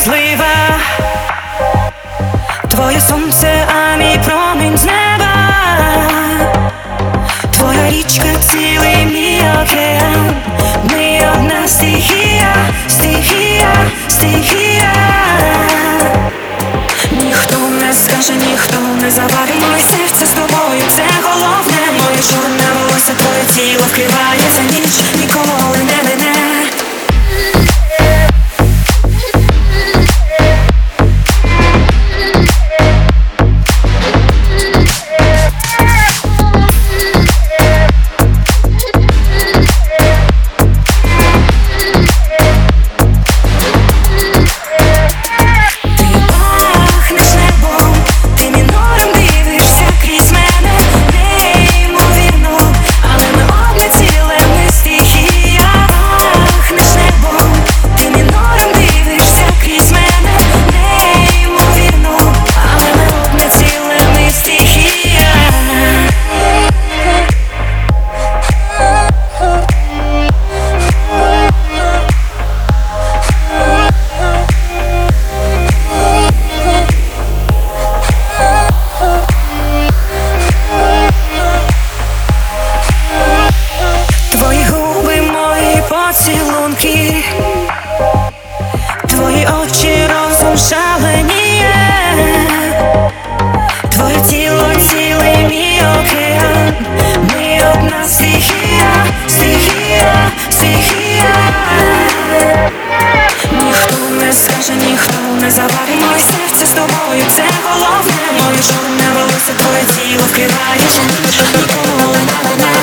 щаслива, твоє сонце, а мій промінь з неба, твоя річка, цілий мій океан, ми одна стихія, стихія, стихія, ніхто не скаже, ніхто не заварить моє серце з тобою, це головне, моє чорне волосся, твоє тіло вкриває за ніч, ніколи не мене. головне, моє чорне волосся твоє тіло вкриваєш Нікому не надо